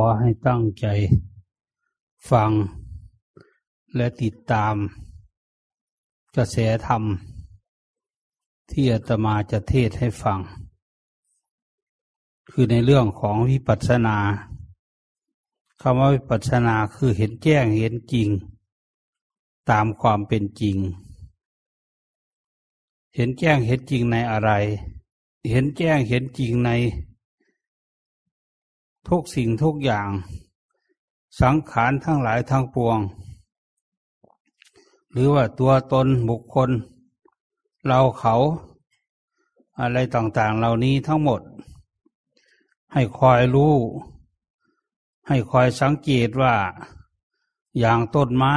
อให้ตั้งใจฟังและติดตาม กระแสธรรม ที่อาตมาจะเทศให้ฟัง คือในเรื่องของวิปัสสนาคำว่าวิปัสสนาคือเห็นแจ้งเห็นจริง ตามความเป็นจริง เห็นแจ้งเห็นจริงในอะไร เห็นแจ้งเห็นจริงใน ทุกสิ่งทุกอย่าง สังขารทั้งหลายทั้งปวง หรือว่าตัวตนบุคคล เราเขา อะไรต่างๆ เหล่านี้ทั้งหมด ให้คอยรู้ ให้คอยสังเกตว่า อย่างต้นไม้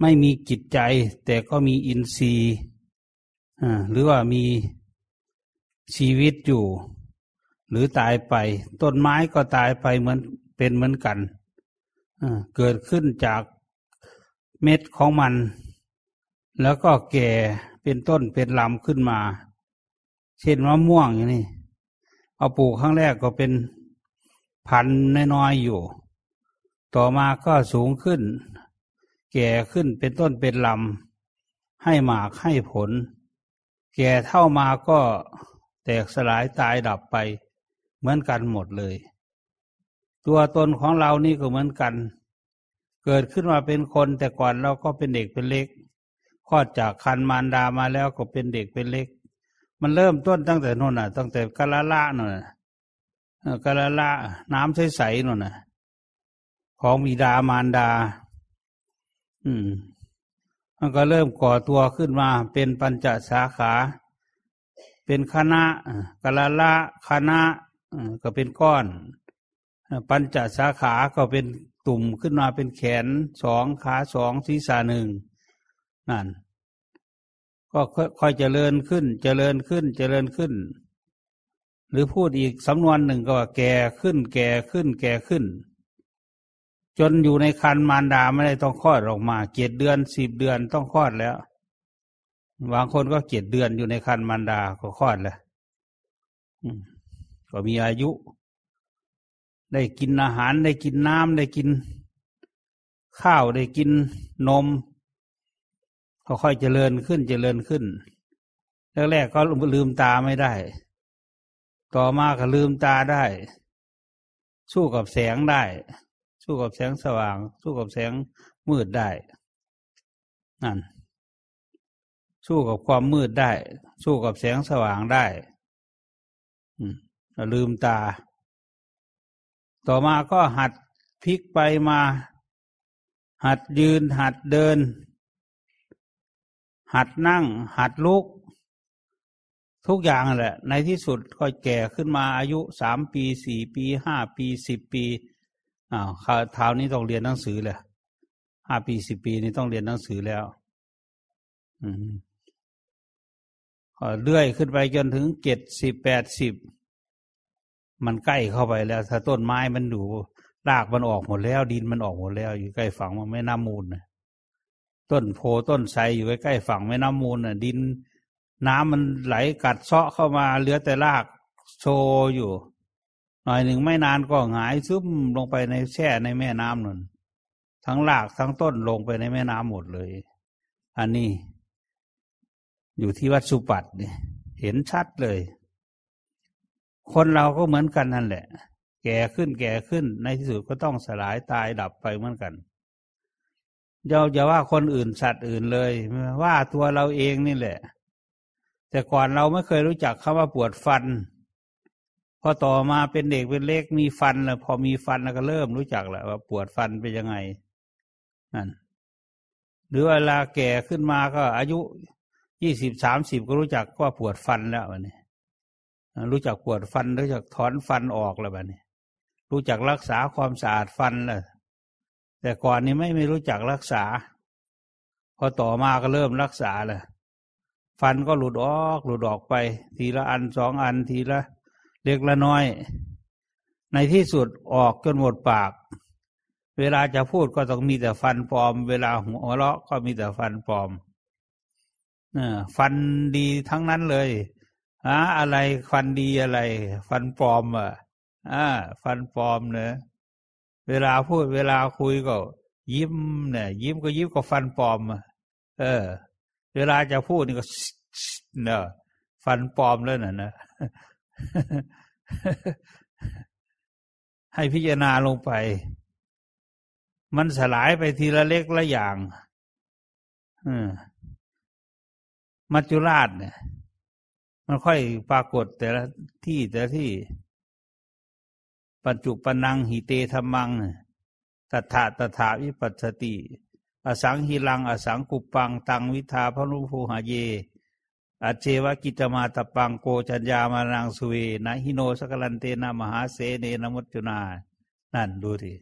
ไม่มีจิตใจ แต่ก็มีอินทรีย์หรือว่ามีชีวิตอยู่ หรือตายไป ต้นไม้ก็ตายไปเหมือนเป็นเหมือนกันเกิดขึ้นจากเม็ดของมัน แล้วก็แก่เป็นต้นเป็นลำขึ้นมา เช่นมะม่วงอย่างนี้เอาปลูกครั้งแรกก็เป็นพันน้อยๆอยู่ ต่อมาก็สูงขึ้น แก่ขึ้นเป็นต้นเป็นลำให้หมากให้ผล แก่เท่ามาก็แตกสลายตายดับไป เหมือนกันหมดเลย ตัวตนของเรานี่ก็เหมือนกัน เกิดขึ้นมาเป็นคนแต่ก่อนเราก็เป็นเด็กเป็นเล็กคลอดจากคันมารดามาแล้วก็เป็นเด็กเป็นเล็ก มันเริ่มต้นตั้งแต่นนน่ะ ตั้งแต่กะละละน่ะกะละละน้ำใสๆน่นน่ะ ของบิดามารดา อืม มันก็เริ่มก่อตัวขึ้นมา เป็นปัญจสาขา เป็นคณะกะละละคณะ ก็เป็นก้อน ปัญจสาขาก็เป็นตุ่มขึ้นมาเป็นแขนสองขาสองศีรษะหนึ่งนั่น ก็ค่อยเจริญขึ้น เจริญขึ้น เจริญขึ้น หรือพูดอีกสำนวนหนึ่งก็ว่าแก่ขึ้น แก่ขึ้น แก่ขึ้น จนอยู่ในคันมารดาไม่ได้ต้องคลอดออกมาเจ็ดเดือนสิบเดือนต้องคลอดแล้วบางคนก็เจ็ดเดือนอยู่ในคันมารดาก็คลอดแล้ว ก็มีอายุ ได้กินอาหารได้กินน้ำได้กิน ข้าวได้กินนมค่อยๆเจริญขึ้นเจริญขึ้นแรกๆก็ลืมตาไม่ได้ ต่อมาก็ลืมตาได้ สู้กับแสงได้ สู้กับแสงสว่าง สู้กับแสงมืดได้นั่นสู้กับความมืดได้ สู้กับแสงสว่างได้อืม ลืมตา ต่อมาก็หัดพลิกไปมา หัดยืน หัดเดิน หัดนั่ง หัดลุก ทุกอย่างแหละ ในที่สุดก็แก่ขึ้นมาอายุสามปีสี่ปีห้าปีสิบปีอ้าวครานี้ต้องเรียนหนังสือเลยห้าปีสิบปีนี้ต้องเรียนหนังสือแล้ว อืมเลื่อยขึ้นไปจนถึงเจ็ดสิบแปดสิบ มันใกล้เข้าไปแล้ว ถ้าต้นไม้มันดูรากมันออกหมดแล้ว ดินมันออกหมดแล้ว อยู่ใกล้ฝั่งมันไม่น้ำมูลนะต้นโพต้นไทรอยู่ใกล้ฝั่งไม่น้ำมูลน่ะ ดินน้ำมันไหลกัดเซาะเข้ามาเหลือแต่รากโชอยู่ หน่อยหนึ่งไม่นานก็หงายซึมลงไปในแช่ในแม่น้ำนั่นทั้งรากทั้งต้นลงไปในแม่น้ำหมดเลย อันนี้ อยู่ที่วัดสุปัตเนี่ยเห็นชัดเลย คนเราก็เหมือนกันนั่นแหละ แก่ขึ้นแก่ขึ้นในที่สุดก็ต้องสลายตายดับไปเหมือนกันเราอย่าว่าคนอื่นสัตว์อื่นเลย ว่าตัวเราเองนี่แหละ แต่ก่อนเราไม่เคยรู้จักคำว่าปวดฟัน พอต่อมาเป็นเด็กเป็นเล็กมีฟันแล้วพอมีฟันแล้วก็เริ่มรู้จักและว่าปวดฟันเป็นยังไงนั่นหรือเวลาแก่ขึ้นมาก็อายุยี่สิบสามสิบก็รู้จักว่าปวดฟันแล้ววันนี้ รู้จักปวดฟัน รู้จักถอนฟันออกแล้วแบบนี้รู้จักรักษาความสะอาดฟันแล้วแต่ก่อนนี้ไม่ไม่รู้จักรักษา พอต่อมาก็เริ่มรักษาเลยฟันก็หลุดออกหลุดออกไป ทีละอันสองอันทีละเล็กละน้อย ในที่สุดออกจนหมดปาก เวลาจะพูดก็ต้องมีแต่ฟันปลอม เวลาหัวเราะก็มีแต่ฟันปลอมฟันดีทั้งนั้นเลย หาอะไรฟันดีอะไร ฟันปลอมอะอ่าฟันปลอมเนะเวลาพูดเวลาคุยก็ ยิ้มเนี่ยยิ้มก็ยิ้มก็ฟันปลอมเออ เวลาจะพูดนี่ก็เนอะฟันปลอมแล้วน่ะนะให้พิจารณาลงไป มันสลายไปทีละเล็กละอย่างมัจจุราชเนี่ย มันค่อยปรากฏแต่ละที่แต่ละที่ปัจจุปนังหิเตธรรมังตถาตถาวิปัสสติอสังหิลัง อสังกุปัง ตังวิทาพนุภูหาเยอเจวกิจมาตปังโกจัญญามานังสุเวนะหิโนสกลันเตนะมหาเสเนนมุจุนา นั่นดูที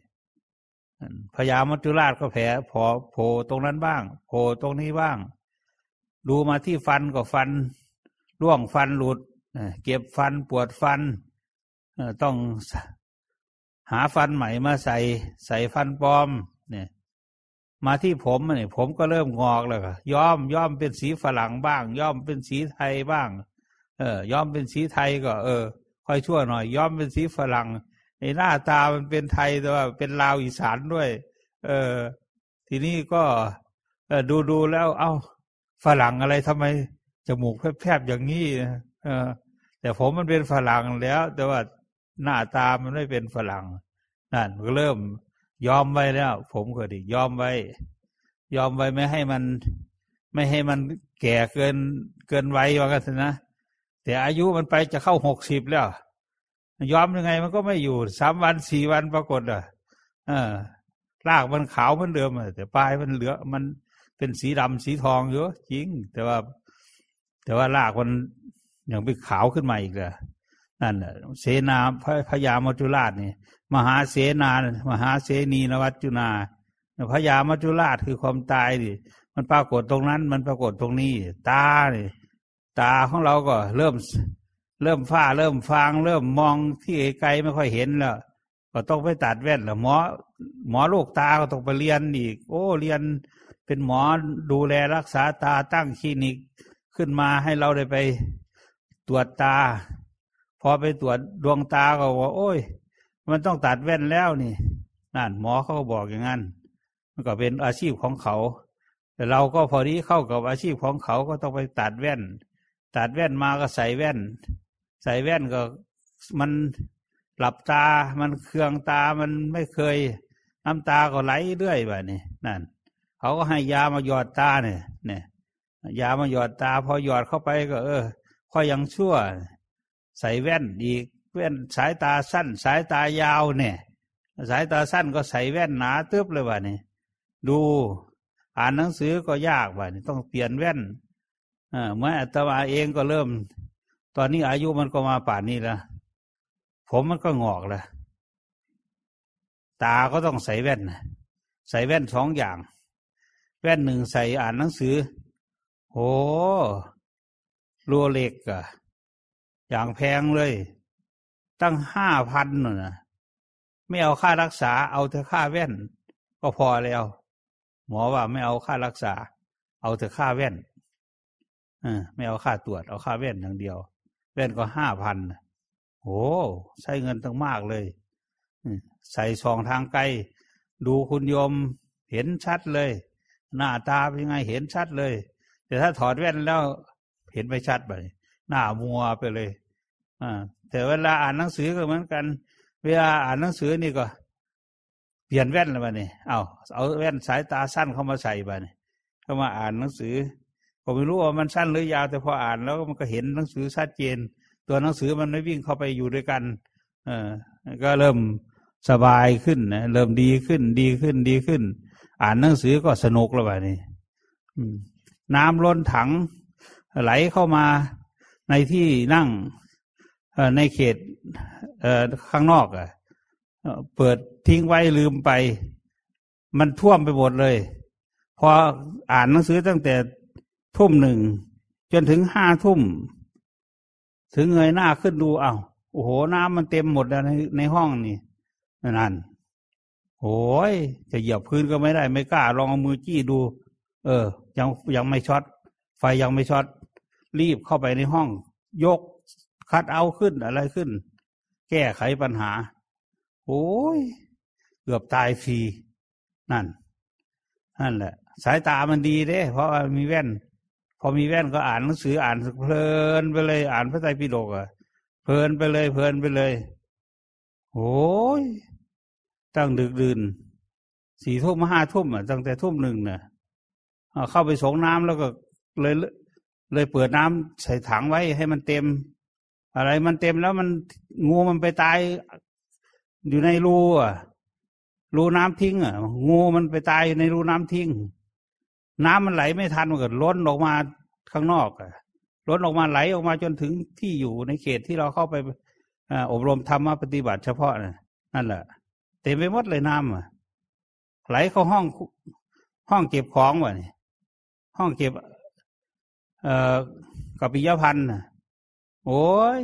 พญามัจจุราชก็แผลพอโผตรงนั้นบ้างโผตรงนี้บ้าง ดูมาที่ฟันก็ฟัน ร่วงฟันหลุดเก็บฟันปวดฟันต้องหาฟันใหม่มาใส่ใส่ฟันปลอม เนี่ย มาที่ผมเนี่ยผมก็เริ่มงอกแล้วย้อมย้อมเป็นสีฝรั่งบ้าง ย้อมเป็นสีไทยบ้าง เออ ย้อมเป็นสีไทยก็ เออ ค่อยชั่วหน่อย ย้อมเป็นสีฝรั่งในหน้าตามันเป็นไทยแต่ว่าเป็นลาวอีสานด้วย เออ ทีนี้ก็ดูดูแล้ว เอา้าฝรั่งอะไรทำไม จมูกแคบๆอย่างนี้เออแต่ผมมันเป็นฝรั่งแล้ว แต่ว่าหน้าตามันไม่เป็นฝรั่งนั่นก็เริ่มยอมไว้แล้ว ผมก็ดิยอมไว้ ยอมไว้ไม่ให้มัน ไม่ให้มันแก่เกินเกินวัยว่ากันนะแต่อายุมันไปจะเข้าหกสิบแล้ว ยอมยังไงมันก็ไม่อยู่สามวันสี่วันปรากฏอะเออรากมันขาวเหมือนเดิมแต่ปลายมันเหลือ มันเป็นสีดำสีทองเยอะจริง แต่ว่า แต่ว่ารากมันอย่างไปขาวขึ้นมาอีกเลยนั่นเสนาพระยามจุราชนี่มหาเสนามหาเสนีนวัจุนาพญามัจจุราชคือความตายดิมันปรากฏตรงนั้น มันปรากฏตรงนี้ ตาเนี่ยตาของเราก็เริ่มเริ่มฝ้าเริ่มฟาง เริ่มมองที่ไกลไม่ค่อยเห็นแล้วก็ต้องไปตัดแว่นแล้วหมอ หมอโรคตาก็ต้องไปเรียนอีก โอ้เรียนเป็นหมอดูแลรักษาตาตั้งคลินิก ขึ้นมาให้เราได้ไปตรวจตา พอไปตรวจดวงตาก็ว่า โอ้ย มันต้องตัดแว่นแล้วนี่นั่นหมอเขาก็บอกอย่างนั้น มันก็เป็นอาชีพของเขา แต่เราก็พอดีเข้ากับอาชีพของเขาก็ต้องไปตัดแว่น ตัดแว่นมาก็ใส่แว่น ใส่แว่นก็มันหลับตา มันเคืองตา มันไม่เคย น้ำตาก็ไหลเรื่อยแบบนี้นั่น เขาก็ให้ยามาหยอดตาเนี่ย เนี่ย ยามาหยอดตา พอหยอดเข้าไปก็ เออค่อยยังชั่ว ใส่แว่นอีกแว่นสายตาสั้น สายตายาวเนี่ย สายตาสั้นก็ใส่แว่นหนาตึบเลยว่ะนี่ดูอ่านหนังสือก็ยากว่ะนี่ต้องเปลี่ยนแว่นเออเมื่ออาตมาเองก็เริ่ม ตอนนี้อายุมันก็มาป่านนี้แล้วผมมันก็งอกแล้วตาก็ต้องใส่แว่น ใส่แว่นสองอย่าง แว่นหนึ่งใส่อ่านหนังสือ โหรัวเล็กอะอย่างแพงเลย ตั้งห้าพันน่ะไม่เอาค่ารักษา เอาแต่ค่าแว่น ก็พอแล้ว หมอว่าไม่เอาค่ารักษา เอาแต่ค่าแว่นอไม่เอาค่าตรวจ เอาค่าแว่นอย่างเดียว แว่นก็ห้าพันโอ้ใช้เงินตั้งมากเลยใส่สองทางไกล ดูคุณโยมเห็นชัดเลย หน้าตาเป็นยังไงเห็นชัดเลย แต่ถ้าถอดแว่นแล้วเห็นไม่ชัดไปหน้ามัวไปเลยอ่าแต่เวลาอ่านหนังสือก็เหมือนกัน เวลาอ่านหนังสือนี่ก็ เปลี่ยนแว่นแล้วบ้านี่เอาเอาแว่นสายตาสั้นเข้ามาใส่บ้านี่เข้ามาอ่านหนังสือผมไม่รู้ว่ามันสั้นหรือยาว แต่พออ่านแล้วมันก็เห็นหนังสือชัดเจน ตัวหนังสือมันไม่วิ่งเข้าไปอยู่ด้วยกัน เออก็เริ่มสบายขึ้นนะเริ่มดีขึ้น ดีขึ้นดีขึ้น อ่านหนังสือก็สนุกแล้วบ้านี่ น้ำล้นถัง ไหลเข้ามาในที่นั่งในเขตข้างนอกอะเปิดทิ้งไว้ลืมไป มันท่วมไปหมดเลย พออ่านหนังสือตั้งแต่ทุ่มหนึ่ง จนถึงห้าทุ่ม ถึงเงยหน้าขึ้นดูเอ้าโอ้โห น้ำมันเต็มหมดแล้วในในห้องนี่นั่นโอ้ยจะเหยียบพื้นก็ไม่ได้ ไม่กล้า ลองเอามือจี้ดู เออ ยังยังไม่ช็อตไฟยังไม่ช็อตรีบเข้าไปในห้อง ยกคัตเอาต์ขึ้นอะไรขึ้น แก้ไขปัญหา โอ้ย เกือบตายฟรีนั่น นั่นแหละ สายตามันดีเด้ เพราะมีแว่น พอมีแว่นก็อ่านหนังสืออ่านเพลินไปเลย อ่านพระไตรปิฎกอะเพลินไปเลย เพลินไปเลยโอ้ยตั้งดึกดื่นสี่ทุ่มห้าทุ่มอะตั้งแต่ทุ่มหนึ่งเนี่ย เข้าไปสงน้ำแล้วก็เลยเลยเปิดน้ำใส่ถังไว้ให้มันเต็ม อะไรมันเต็มแล้วมันงูมันไปตายอยู่ในรูอะรูน้ำทิ้งอะงูมันไปตายในรูน้ำทิ้ง น้ำมันไหลไม่ทันมันเก็ล้นออกมาข้างนอกอะล้นออกมาไหลออกมาจนถึงที่อยู่ในเขตที่เราเข้าไปอบรมธรรมปฏิบัติเฉพาะนั่นแหละเต็มไปหมดเลยน้ำอะไหลเข้าห้องห้องเก็บของวะนี่ ห้องเก็บ เอ่อกับปิยพันธ์น่ะโอ้ย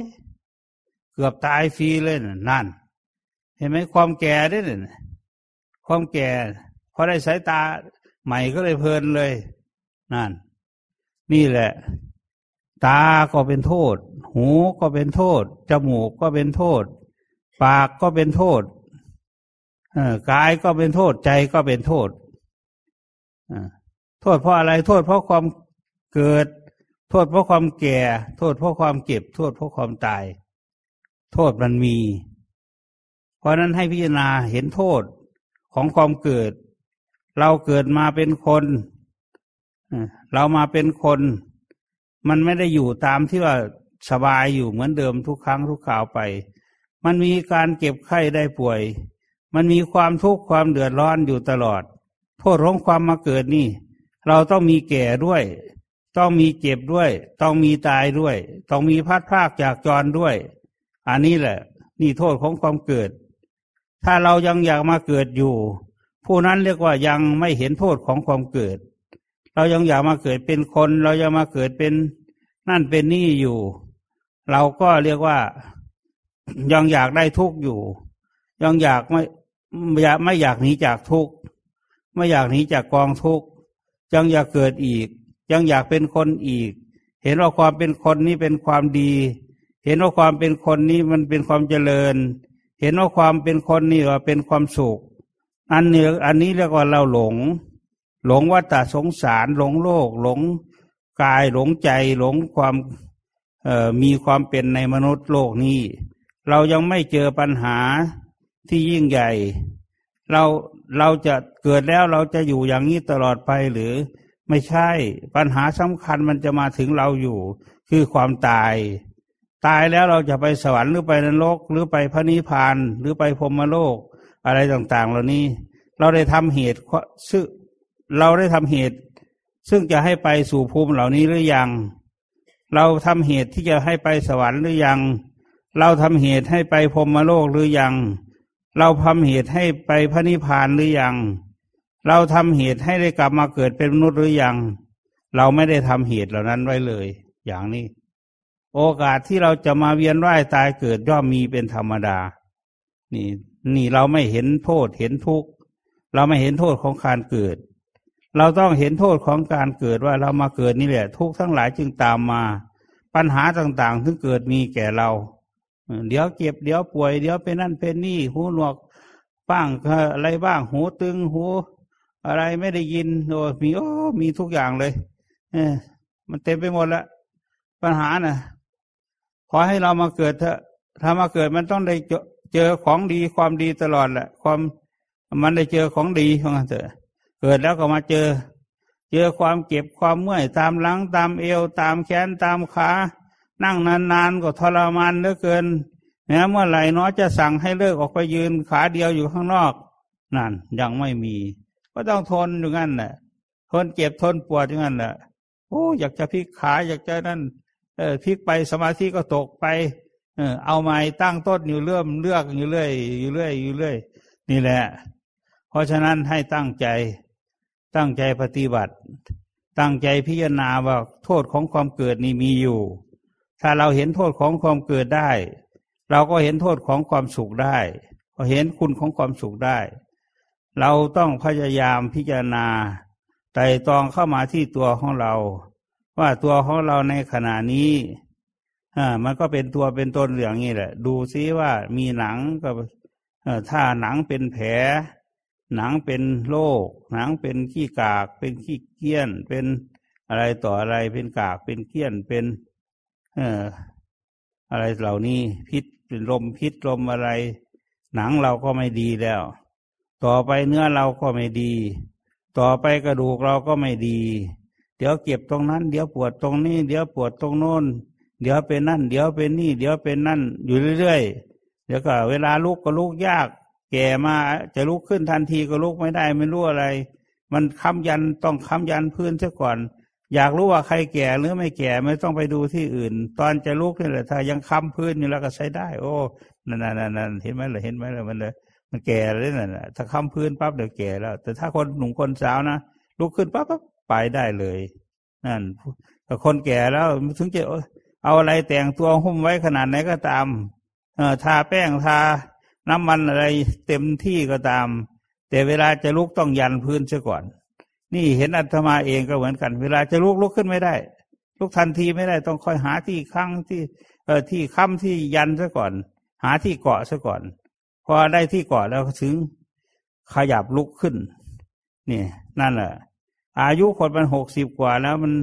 เกือบตายฟรีเลยนั่น เห็นไหมความแก่ด้วยเนี่ยความแก่พอได้สายตาใหม่ก็เลยเพลินเลย นั่น นี่แหละ ตาก็เป็นโทษ หูก็เป็นโทษ จมูกก็เป็นโทษ ปากก็เป็นโทษกายก็เป็นโทษ ใจก็เป็นโทษ โทษเพราะอะไรโทษเพราะความเกิด โทษเพราะความแก่ โทษเพราะความเก็บ โทษเพราะความตาย โทษมันมี เพราะนั้นให้พิจารณาเห็นโทษของความเกิด เราเกิดมาเป็นคนเรามาเป็นคน มันไม่ได้อยู่ตามที่ว่าสบายอยู่เหมือนเดิมทุกครั้งทุกข่าวไป มันมีการเก็บไข้ได้ป่วย มันมีความทุกข์ความเดือดร้อนอยู่ตลอด โทษของความมาเกิดนี่ เราต้องมีแก่ด้วย ต้องมีเจ็บด้วย ต้องมีตายด้วย ต้องมีพัดพากจากจรด้วย อันนี้แหละ นี่โทษของความเกิด ถ้าเรายังอยากมาเกิดอยู่ ผู้นั้นเรียกว่ายังไม่เห็นโทษของความเกิด เรายังอยากมาเกิดเป็นคน เรายังมาเกิดเป็นนั่นเป็นนี่อยู่ เราก็เรียกว่ายังอยากได้ทุกข์อยู่ ยังอยากไม่ไม่อยากหนีจากทุกข์ไม่อยากหนีจากกองทุกข์ ยังอยากเกิดอีก ยังอยากเป็นคนอีก เห็นว่าความเป็นคนนี้เป็นความดี เห็นว่าความเป็นคนนี้มันเป็นความเจริญ เห็นว่าความเป็นคนนี่ว่าเป็นความสุข อันนี้อันนี้เรียกว่าเราหลง หลงว่าตาสงสารหลงโลก หลงกายหลงใจหลงความมีความเป็นในมนุษย์โลกนี้ เรายังไม่เจอปัญหาที่ยิ่งใหญ่ เรา เราจะเกิดแล้วเราจะอยู่อย่างนี้ตลอดไปหรือไม่ใช่ ปัญหาสำคัญมันจะมาถึงเราอยู่ คือความตาย ตายแล้วเราจะไปสวรรค์หรือไปนรกหรือไปพระนิพพานหรือไปพรมโลก อะไรต่างๆ เหล่านี้ เราได้ทำเหตุซึ่งเราได้ทำเหตุ ซึ่งจะให้ไปสู่ภูมิเหล่านี้หรือยัง เราทำเหตุที่จะให้ไปสวรรค์หรือยัง เราทำเหตุให้ไปพรมโลกหรือยัง เราทำเหตุให้ไปพระนิพพานหรือยัง เราทำเหตุให้ได้กลับมาเกิดเป็นมนุษย์หรือยัง เราไม่ได้ทำเหตุเหล่านั้นไว้เลย อย่างนี้ โอกาสที่เราจะมาเวียนว่ายตายเกิดย่อมมีเป็นธรรมดา นี่ นี่เราไม่เห็นโทษเห็นทุกข์เราไม่เห็นโทษของการเกิด เราต้องเห็นโทษของการเกิดว่าเรามาเกิดนี่แหละ ทุกข์ทั้งหลายจึงตามมา ปัญหาต่างๆถึงเกิดมีแก่เรา เดี๋ยวเจ็บเดี๋ยวป่วยเดี๋ยวเป็นนั่นเป็นนี่ หูหนวกบ้างอะไรบ้าง หูตึงหู อะไรไม่ได้ยินโอ้มีโอ้มีทุกอย่างเลย เออมันเต็มไปหมดแล้วปัญหานะ่ะ ขอให้เรามาเกิดเถอะถ้ามาเกิดมันต้องได้เจอของดีความดีตลอดแหละ ความมันได้เจอของดีของมันเถอะเกิดแล้วก็มาเจอ เจอความเจ็บความเมื่อยตามหลังตามเอวตามแขนตามขา นั่งนานๆก็ทรมานเหลือเกินแม้เมื่อไหร่น้อจะสั่งให้เลิกออกไปยืนขาเดียวอยู่ข้างนอก นั่นยังไม่มี ก็ต้องทนอยู่งั้นแหละทนเจ็บทนปวดอย่างนั้นแหละโอ้อยากจะพลิกขาอยากจะนั่น เออพลิกไปสมาธิก็ตกไป เออ เอาไม้ตั้งต้นอยู่เรื่อมเลือกอยู่เรื่อยอยู่เรื่อยอยู่เรื่อยนี่แหละ เพราะฉะนั้นให้ตั้งใจ ตั้งใจปฏิบัติ ตั้งใจพิจารณาว่าโทษของความเกิดนี่มีอยู่ ถ้าเราเห็นโทษของความเกิดได้ เราก็เห็นโทษของความสุขได้ก็เห็นคุณของความสุขได้ เราต้องพยายามพิจารณาไต่ตองเข้ามาที่ตัวของเรา ว่าตัวของเราในขณะนี้อ่ามันก็เป็นตัวเป็นตนอย่างนี้แหละ ดูซิว่ามีหนังก็ถ้าหนังเป็นแผล หนังเป็นโรคหนังเป็นขี้กาก เป็นขี้เกี้ยน เป็นอะไรต่ออะไรเป็นกากเป็นเกี้ยนเป็น อะไรเหล่านี้พิษเป็นลมพิษลมอะไร หนังเราก็ไม่ดีแล้ว ต่อไปเนื้อเราก็ไม่ดี ต่อไปกระดูกเราก็ไม่ดี เดี๋ยวเก็บตรงนั้น เดี๋ยวปวดตรงนี้ เดี๋ยวปวดตรงโน้น เดี๋ยวเป็นนั่น เดี๋ยวเป็นนี่ เดี๋ยวเป็นนั่น อยู่เรื่อยๆเดี๋ยวก็เวลาลุกก็ลุกยาก แก่มาจะลุกขึ้นทันทีก็ลุกไม่ได้ไม่รู้อะไร มันค้ำยันต้องค้ำยันพื้นซะก่อน อยากรู้ว่าใครแก่หรือไม่แก่ไม่ต้องไปดูที่อื่น ตอนจะลุกนี่แหละถ้ายังค้ำพื้นอยู่แล้วก็ใช้ได้ โอ้นั่นนั่นนั่นเห็นไหมเลยเห็นไหมเลยมันเลยมันแก่เลยนั่นแหะถ้าค้ำพื้นปั๊บเดี๋ยวแก่แล้ว แต่ถ้าคนหนุ่มคนสาวนะลุกขึ้นปั๊บปั๊บไปได้เลยนั่นแต่คนแก่แล้วถึงจะเอาอะไรแต่งตัวหุ้มไว้ขนาดไหนก็ตาม เออทาแป้งทาน้ำมันอะไรเต็มที่ก็ตาม แต่เวลาจะลุกต้องยันพื้นเสียก่อน นี่เห็นอัตมาเองก็เหมือนกัน เวลาจะลุกลุกขึ้นไม่ได้ ลุกทันทีไม่ได้ต้องคอยหาที่ค้งที่เออที่ค้ำที่ยันซะก่อน หาที่เกาะซะก่อน พอได้ที่เกาะแล้วถึงขยับลุกขึ้น นี่ นั่นแหละอายุคนมันหกสิบกว่าแล้วมัน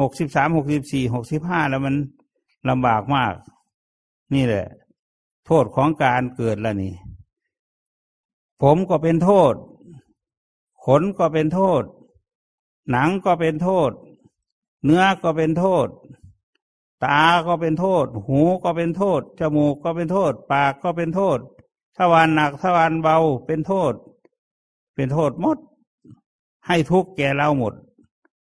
หกสิบสามหกสิบสี่หกสิบห้าแล้วมันลำบากมาก นี่แหละ โทษของการเกิดแล้วนี่ ผมก็เป็นโทษ ขนก็เป็นโทษ หนังก็เป็นโทษ เนื้อก็เป็นโทษ ตาก็เป็นโทษ หูก็เป็นโทษ จมูกก็เป็นโทษ ปากก็เป็นโทษทวารหนักทวารเบาเป็นโทษ เป็นโทษหมด ให้ทุกข์แก่เราหมด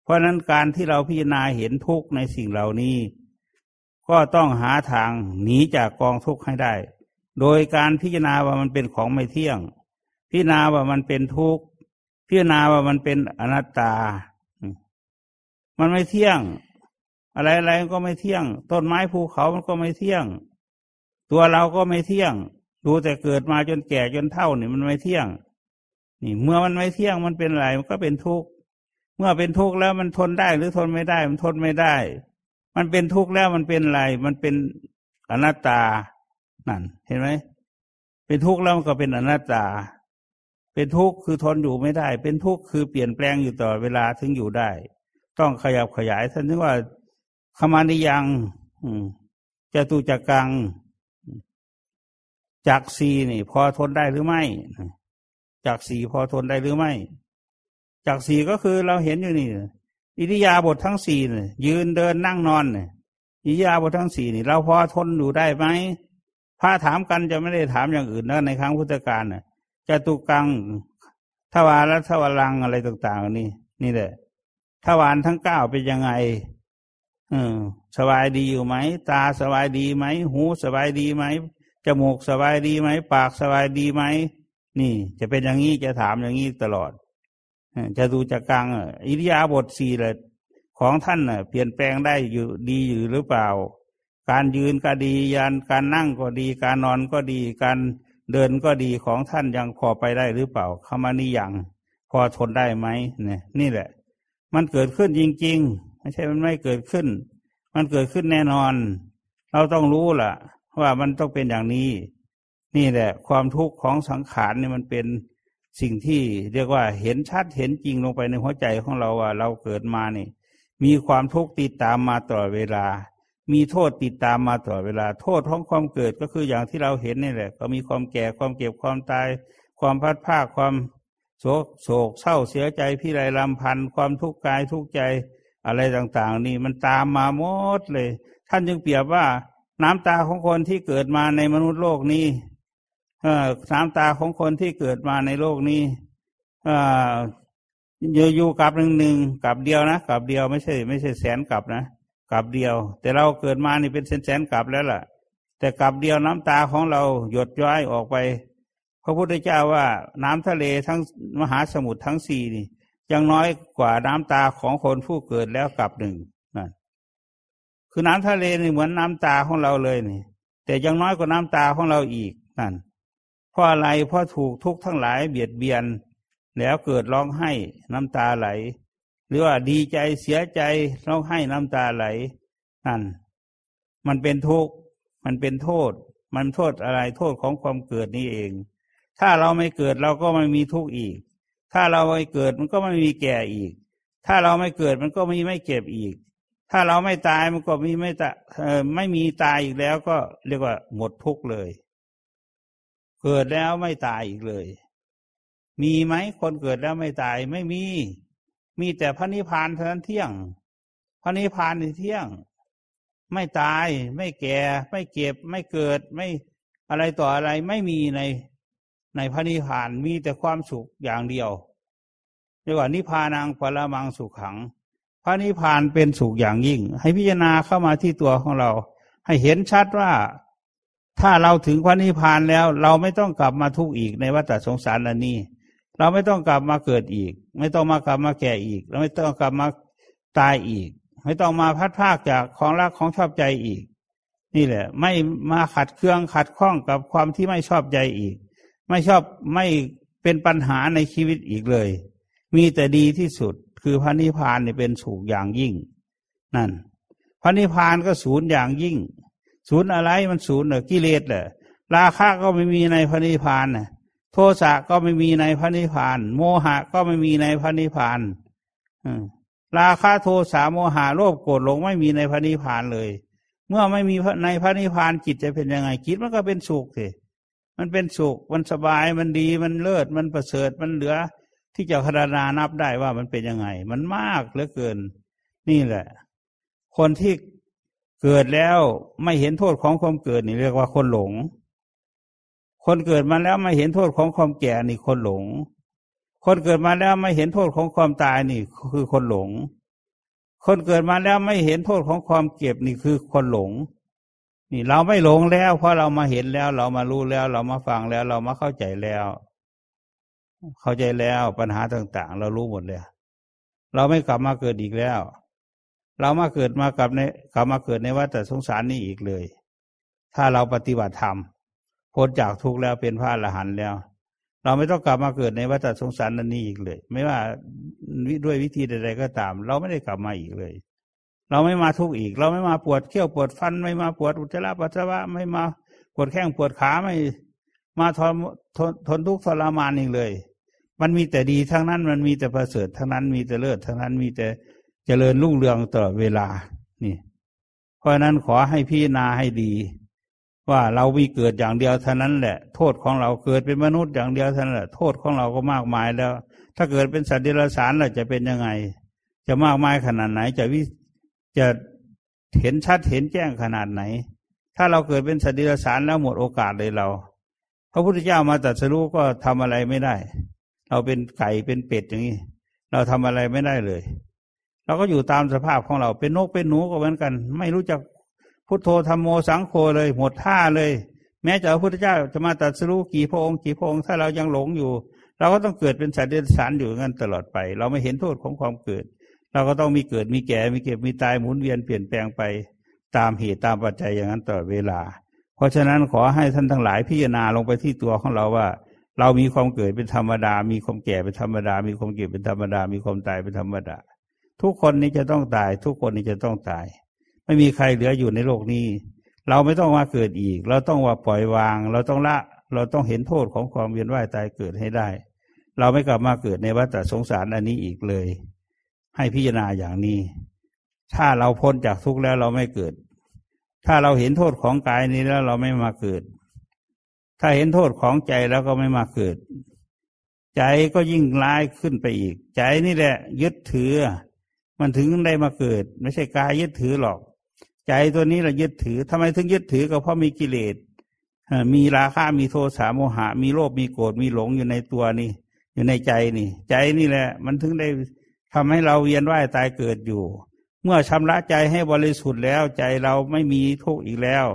เพราะนั้นการที่เราพิจารณาเห็นทุกข์ในสิ่งเหล่านี้ ก็ต้องหาทางหนีจากกองทุกข์ให้ได้ โดยการพิจารณาว่ามันเป็นของไม่เที่ยง พิจารณาว่ามันเป็นทุกข์ พิจารณาว่ามันเป็นอนัตตา มันไม่เที่ยง อะไรอะไรก็ไม่เที่ยง ต้นไม้ภูเขามันก็ไม่เที่ยง ตัวเราก็ไม่เที่ยง ดูแต่เกิดมาจนแก่จนเท่านี่มันไม่เที่ยง นี่เมื่อมันไม่เที่ยงมันเป็นอะไรมันก็เป็นทุกข์เมื่อเป็นทุกข์แล้วมันทนได้หรือทนไม่ได้ มันทนไม่ได้ มันเป็นทุกข์แล้วมันเป็นอะไร มันเป็นอนัตตา นั่น เห็นไหมเป็นทุกข์แล้วมันก็เป็นอนัตตา เป็นทุกข์คือทนอยู่ไม่ได้ เป็นทุกข์คือเปลี่ยนแปลงอยู่ต่อเวลาถึงอยู่ได้ ต้องขยับขยายท่านถึงว่าขมานิยังจะตูจักกังจักสีนี่ พอทนได้หรือไม่จักสีพอทนได้หรือไม่จากสีก็คือเราเห็นอยู่นี่อิริยาบถทั้งสี่นี่ยืนเดินนั่งนอนเนี่ยอิริยาบถทั้งสี่นี่ เราพอทนอยู่ได้ไหมพระถามกันจะไม่ได้ถามอย่างอื่นนะในครั้งพุทธกาลน่ะ จะตุกังทวารและทวารังอะไรต่างๆนี่นี่แหละทวารทั้งเก้าเป็นยังไงเออสบายดีอยู่ไหม ตาสบายดีไหม หูสบายดีไหมจมูกสบายดีไหม ปากสบายดีไหมนี่ จะเป็นอย่างนี้จะถามอย่างนี้ตลอดจะดูจากกลางอิริยาบถสี่เลยของท่านเปลี่ยนแปลงได้อยู่ดีอยู่หรือเปล่า การยืนก็ดียันการนั่งก็ดี การนอนก็ดี การ เดินก็ดีของท่านยังพอไปได้หรือเปล่าคำนี้ยังพอทนได้ไหมเนี่ย นี่แหละ มันเกิดขึ้นจริง ๆ ไม่ใช่มันไม่เกิดขึ้น มันเกิดขึ้นแน่นอน เราต้องรู้ล่ะ ว่ามันต้องเป็นอย่างนี้ นี่แหละ ความทุกข์ของสังขารนี่มันเป็นสิ่งที่เรียกว่าเห็นชัดเห็นจริงลงไปในหัวใจของเราว่า เราเกิดมานี่มีความทุกข์ติดตามมาตลอดเวลา มีโทษติดตามมาตลอดเวลา โทษของความเกิดก็คืออย่างที่เราเห็นนี่แหละ ก็มีความแก่ความเก็บความตาย ความพัดภาคความโศกโศกเศร้าเสียใจพี่ไรลำพันธ์ความทุกข์กายทุกข์ใจอะไรต่าง ๆ นี่มันตามมาหมดเลย ท่านจึงเปรียบว่าน้ำตาของคนที่เกิดมาในมนุษย์โลกนี้เออสาตาของคนที่เกิดมาในโลกนี้ออยู่อยู่กับหนึ่งหนึ่งกับเดียวนะกับเดียวไม่ใช่ ไม่ใช่แสนกับนะ กับเดียว แต่เราเกิดมานี่เป็นแสนแสนกับแล้วล่ะ แต่กับเดียวน้ำตาของเราหยดย้อยออกไป พระพุทธเจ้าว่าน้ำทะเลทั้งมหาสมุทรทั้งสี่นี่ยังน้อยกว่าน้ำตาของคนผู้เกิดแล้วกับหนึ่งนั่นคือน้ำทะเลนี่เหมือนน้ำตาของเราเลยนี่ แต่ยังน้อยกว่าน้ำตาของเราอีกนั่นเพราะอะไรเพราะถูกทุกข์ทั้งหลายเบียดเบียน แล้วเกิดร้องไห้น้ำตาไหล รือว่าดีใจเสียใจร้องไห้น้ำตาไหลนั่น มันเป็นทุกข์มันเป็นโทษ มันโทษอะไรโทษของความเกิดนี่เอง ถ้าเราไม่เกิดเราก็ไม่มีทุกข์อีก ถ้าเราไม่เกิดมันก็ไม่มีแก่อีก ถ้าเราไม่เกิดมันก็มีไม่เก็บอีก ถ้าเราไม่ตายมันก็มีไม่ตาไม่มีตายอีกแล้วก็เรียกว่าหมดทุกข์เลย เกิดแล้วไม่ตายอีกเลย มีไหมคนเกิดแล้วไม่ตายไม่มี มีแต่พระนิพพานเท่านั้นเที่ยง พระนิพพานเที่ยง ไม่ตาย ไม่แก่ ไม่เก็บ ไม่เกิด ไม่อะไรต่ออะไรไม่มีในในพระนิพพานมีแต่ความสุขอย่างเดียวเรียกว่านิพพานังปรมังสุขขัง พระนิพพานเป็นสุขอย่างยิ่ง ให้พิจารณาเข้ามาที่ตัวของเรา ให้เห็นชัดว่าถ้าเราถึงพระนิพพานแล้ว เราไม่ต้องกลับมาทุกข์อีกในวัฏสงสารอันนี้ เราไม่ต้องกลับมาเกิดอีก ไม่ต้องมากลับมาแก่อีก เราไม่ต้องกลับมาตายอีก ไม่ต้องมาพัดภาคจากของรักของชอบใจอีก นี่แหละ ไม่มาขัดเครื่องขัดข้องกับความที่ไม่ชอบใจอีก ไม่ชอบไม่เป็นปัญหาในชีวิตอีกเลย มีแต่ดีที่สุดคือพระนิพพานเนี่ยเป็นสูงอย่างยิ่ง นั่น พระนิพพานก็ศูนย์อย่างยิ่ง ศูนย์อะไรมันศูนย์เหรอกิเลสเหรอราคะก็ไม่มีในพระนิพพานน่ะ โทสะก็ไม่มีในพระนิพพาน โมหะก็ไม่มีในพระนิพพานราคะโทสะโมหะโลภโกรธหลงไม่มีในพระนิพพานเลย เมื่อไม่มีในพระนิพพานจิตจะเป็นยังไงจิตมันก็เป็นสุขสิมันเป็นสุขมันสบายมันดีมันเลิศมันประเสริฐมันเหลือ ที่จะคารนานับได้ว่ามันเป็นยังไง มันมากเหลือเกิน นี่แหละ คนที่เกิดแล้วไม่เห็นโทษของความเกิดนี่เรียกว่าคนหลง คนเกิดมาแล้วไม่เห็นโทษของความแก่นี่คนหลง คนเกิดมาแล้วไม่เห็นโทษของความตายนี่คือคนหลง คนเกิดมาแล้วไม่เห็นโทษของความเก็บนี่คือคนหลง นี่เราไม่หลงแล้ว เพราะเรามาเห็นแล้ว เรามารู้แล้ว เรามาฟังแล้ว เรามาเข้าใจแล้ว เข้าใจแล้วปัญหาต่าง ๆ เรารู้หมดแล้วเราไม่กลับมาเกิดอีกแล้ว เรามาเกิดมากับในกลับมาเกิดในวัฏสงสารนี้อีกเลย ถ้าเราปฏิบัติธรรม พ้นจากทุกข์แล้วเป็นพระอรหันต์แล้ว เราไม่ต้องกลับมาเกิดในวัฏสงสารนันนี้อีกเลย ไม่ว่าด้วยวิธีใดๆก็ตาม เราไม่ได้กลับมาอีกเลย เราไม่มาทุกข์อีก เราไม่มาปวดเขี้ยวปวดฟันไม่มาปวดอุจจาระปัสสาวะไม่มาปวดแข้งปวดขาไม่มาทนทนทนทุกข์ทรมานอีกเลย มันมีแต่ดีทั้งนั้น มันมีแต่ประเสริฐทั้งนั้นมีแต่เลิศทั้งนั้นมีแต่เจริญรุ่งเรืองตลอดเวลานี่ เพราะนั้นขอให้พี่นาให้ดี ว่าเรามีเกิดอย่างเดียวเท่านั้นแหละ โทษของเราเกิดเป็นมนุษย์อย่างเดียวเท่านั้นแหละโทษของเราก็มากมายแล้ว ถ้าเกิดเป็นสัตว์เดรัจฉานเราจะเป็นยังไง จะมากมายขนาดไหน จะวิจะเห็นชัดเห็นแจ้งขนาดไหน ถ้าเราเกิดเป็นสัตว์เดรัจฉานแล้วหมดโอกาสเลยเราพระพุทธเจ้ามาตรัสรู้ก็ทำอะไรไม่ได้ เราเป็นไก่เป็นเป็ดอย่างนี้ เราทำอะไรไม่ได้เลย เราก็อยู่ตามสภาพของเราเป็นนกเป็นหนูก็เหมือนกัน ไม่รู้จัก พุทโธธรรมโมสังโฆเลยหมดท่าเลย แม้จะพระพุทธเจ้าจะมาตัดสู้กี่พระองค์กี่พระองค์ถ้าเรายังหลงอยู่ เราก็ต้องเกิดเป็นสัตว์เดรัจฉานอยู่งั้นตลอดไป เราไม่เห็นโทษของความเกิด เราก็ต้องมีเกิดมีแก่มีเก็บมีตายหมุนเวียนเปลี่ยนแปลงไปตามเหตุตามปัจจัยอย่างนั้นตลอดเวลา เพราะฉะนั้นขอให้ท่านทั้งหลายพิจารณาลงไปที่ตัวของเราว่า เรามีความเกิดเป็นธรรมดา มีความแก่เป็นธรรมดา มีความเก็บเป็นธรรมดา มีความตายเป็นธรรมดา ทุกคนนี้จะต้องตาย ทุกคนนี้จะต้องตาย ไม่มีใครเหลืออยู่ในโลกนี้ เราไม่ต้องมาเกิดอีก เราต้องว่าปล่อยวาง เราต้องละ เราต้องเห็นโทษของความเวียนว่ายตายเกิดให้ได้ เราไม่กลับมาเกิดในวัฏสงสารอันนี้อีกเลย ให้พิจารณาอย่างนี้ ถ้าเราพ้นจากทุกข์แล้วเราไม่เกิด ถ้าเราเห็นโทษของกายนี้แล้วเราไม่มาเกิด ถ้าเห็นโทษของใจแล้วก็ไม่มาเกิด ใจก็ยิ่งร้ายขึ้นไปอีก ใจนี่แหละ ยึดถือ มันถึงได้มาเกิด ไม่ใช่กายยึดถือหรอก ใจตัวนี้เรายึดถือทำไมถึงยึดถือก็เพราะมีกิเลสมีราคะมีโทสะโมหะ มีโลภมีโกรธมีหลงอยู่ในตัวนี่ อยู่ในใจนี่ ใจนี่แหละ มันถึงได้ทำให้เราเวียนว่ายตายเกิดอยู่ เมื่อชำระใจให้บริสุทธิ์แล้ว ใจเราไม่มีทุกข์อีกแล้ว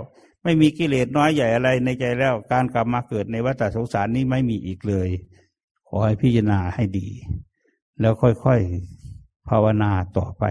ไม่มีกิเลสน้อยใหญ่อะไรในใจแล้ว การกลับมาเกิดในวัฏสงสารนี้ไม่มีอีกเลย ขอให้พิจารณาให้ดี แล้วค่อยๆภาวนาต่อไป